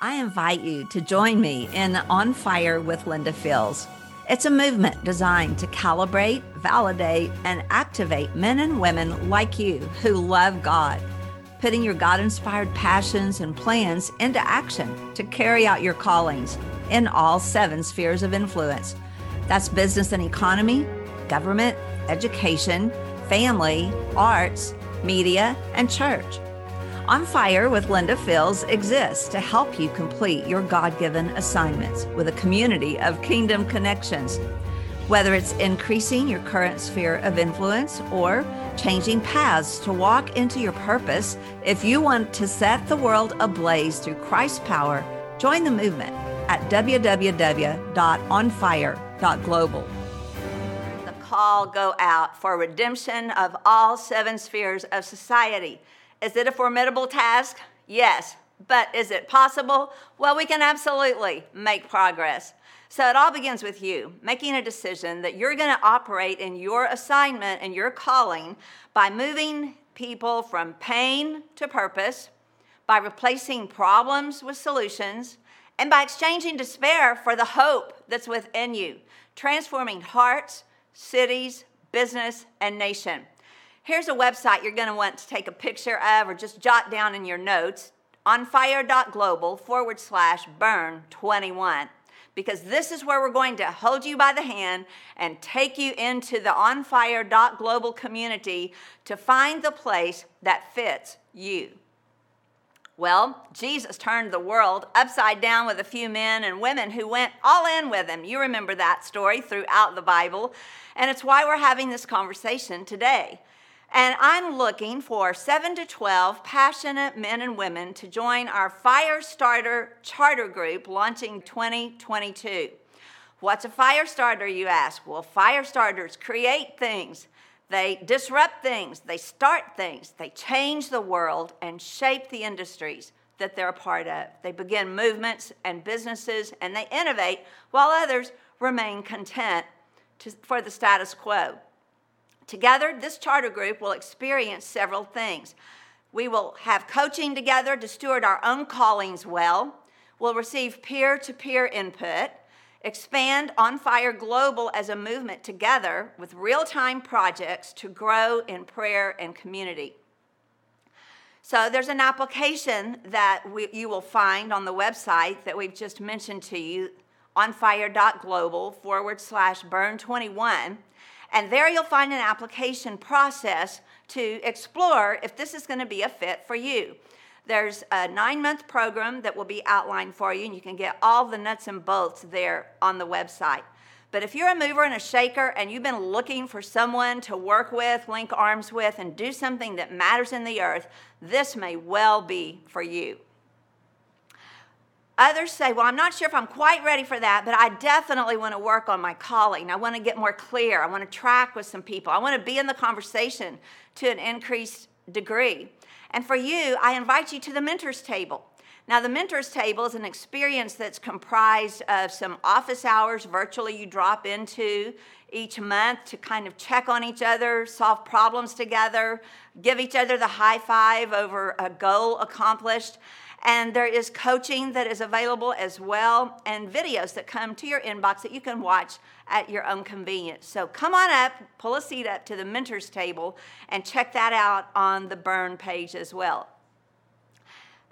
I invite you to join me in On Fire with Linda Fields. It's a movement designed to calibrate, validate, and activate men and women like you who love God, putting your God inspired passions and plans into action to carry out your callings in all seven spheres of influence. That's business and economy, government, education, family, arts, media, and church. On Fire with Linda Fields exists to help you complete your God given assignments with a community of kingdom connections. Whether it's increasing your current sphere of influence or changing paths to walk into your purpose, if you want to set the world ablaze through Christ's power, join the movement at www.onfire.global. The call go out for redemption of all seven spheres of society. Is it a formidable task? Yes. But is it possible? Well, we can absolutely make progress. So it all begins with you making a decision that you're going to operate in your assignment and your calling by moving people from pain to purpose, by replacing problems with solutions, and by exchanging despair for the hope that's within you, transforming hearts, cities, business, and nation. Here's a website you're going to want to take a picture of or just jot down in your notes onfire.global forward slash burn 21 because this is where we're going to hold you by the hand and take you into the onfire.global community to find the place that fits you. Well, Jesus turned the world upside down with a few men and women who went all in with him. You remember that story throughout the Bible, and it's why we're having this conversation today. And I'm looking for 7 to 12 passionate men and women to join our Fire Starter Charter Group launching 2022. What's a fire starter, you ask? Well, fire starters create things, they disrupt things, they start things, they change the world and shape the industries that they're a part of. They begin movements and businesses and they innovate while others remain content to, for the status quo. Together, this charter group will experience several things. We will have coaching together to steward our own callings well. We'll receive peer to peer input, expand On Fire Global as a movement together with real time projects to grow in prayer and community. So, there's an application that we, you will find on the website that we've just mentioned to you onfire.global forward slash burn 21 and there you'll find an application process to explore if this is going to be a fit for you. There's a nine month program that will be outlined for you, and you can get all the nuts and bolts there on the website. But if you're a mover and a shaker and you've been looking for someone to work with, link arms with, and do something that matters in the earth, this may well be for you. Others say, Well, I'm not sure if I'm quite ready for that, but I definitely want to work on my calling. I want to get more clear. I want to track with some people. I want to be in the conversation to an increased degree. And for you, I invite you to the mentors table. Now, the mentors table is an experience that's comprised of some office hours virtually you drop into each month to kind of check on each other, solve problems together, give each other the high five over a goal accomplished. And there is coaching that is available as well, and videos that come to your inbox that you can watch at your own convenience. So come on up, pull a seat up to the mentors table, and check that out on the Burn page as well.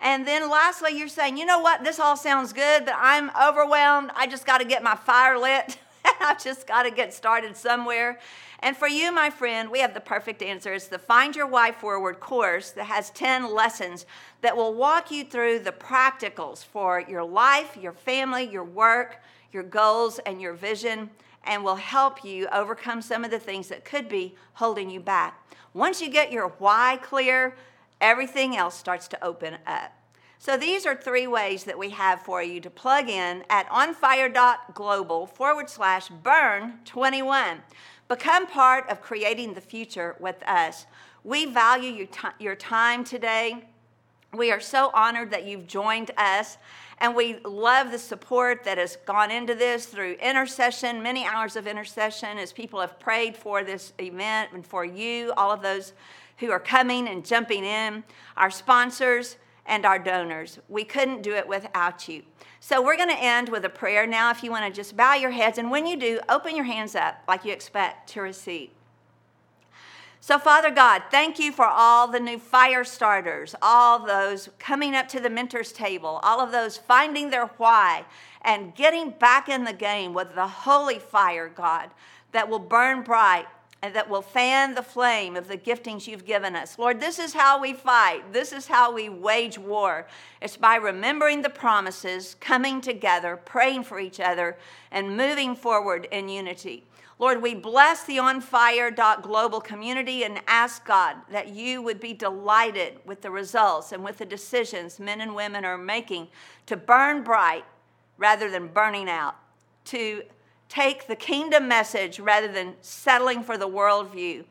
And then lastly, you're saying, you know what, this all sounds good, but I'm overwhelmed. I just got to get my fire lit. I've just got to get started somewhere. And for you, my friend, we have the perfect answer. It's the Find Your Why Forward course that has 10 lessons that will walk you through the practicals for your life, your family, your work, your goals, and your vision, and will help you overcome some of the things that could be holding you back. Once you get your why clear, everything else starts to open up. So these are three ways that we have for you to plug in at onfire.global forward slash burn 21. Become part of creating the future with us. We value your, t- your time today. We are so honored that you've joined us, and we love the support that has gone into this through intercession, many hours of intercession as people have prayed for this event and for you, all of those who are coming and jumping in, our sponsors, and our donors. We couldn't do it without you. So we're going to end with a prayer now. If you want to just bow your heads, and when you do, open your hands up like you expect to receive. So, Father God, thank you for all the new fire starters, all those coming up to the mentor's table, all of those finding their why and getting back in the game with the holy fire, God, that will burn bright that will fan the flame of the giftings you've given us. Lord, this is how we fight. This is how we wage war. It's by remembering the promises, coming together, praying for each other, and moving forward in unity. Lord, we bless the On Fire global community and ask God that you would be delighted with the results and with the decisions men and women are making to burn bright rather than burning out, to take the kingdom message rather than settling for the worldview,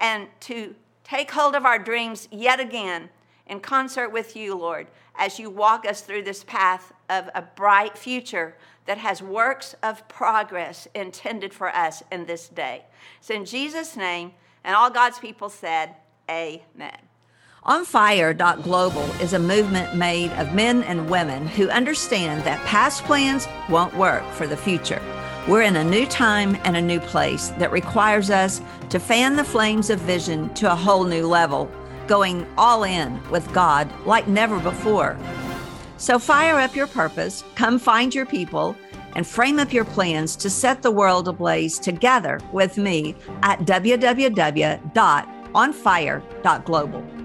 and to take hold of our dreams yet again in concert with you, Lord, as you walk us through this path of a bright future that has works of progress intended for us in this day. It's in Jesus' name, and all God's people said, Amen. On OnFire.global is a movement made of men and women who understand that past plans won't work for the future. We're in a new time and a new place that requires us to fan the flames of vision to a whole new level, going all in with God like never before. So fire up your purpose, come find your people, and frame up your plans to set the world ablaze together with me at www.onfire.global.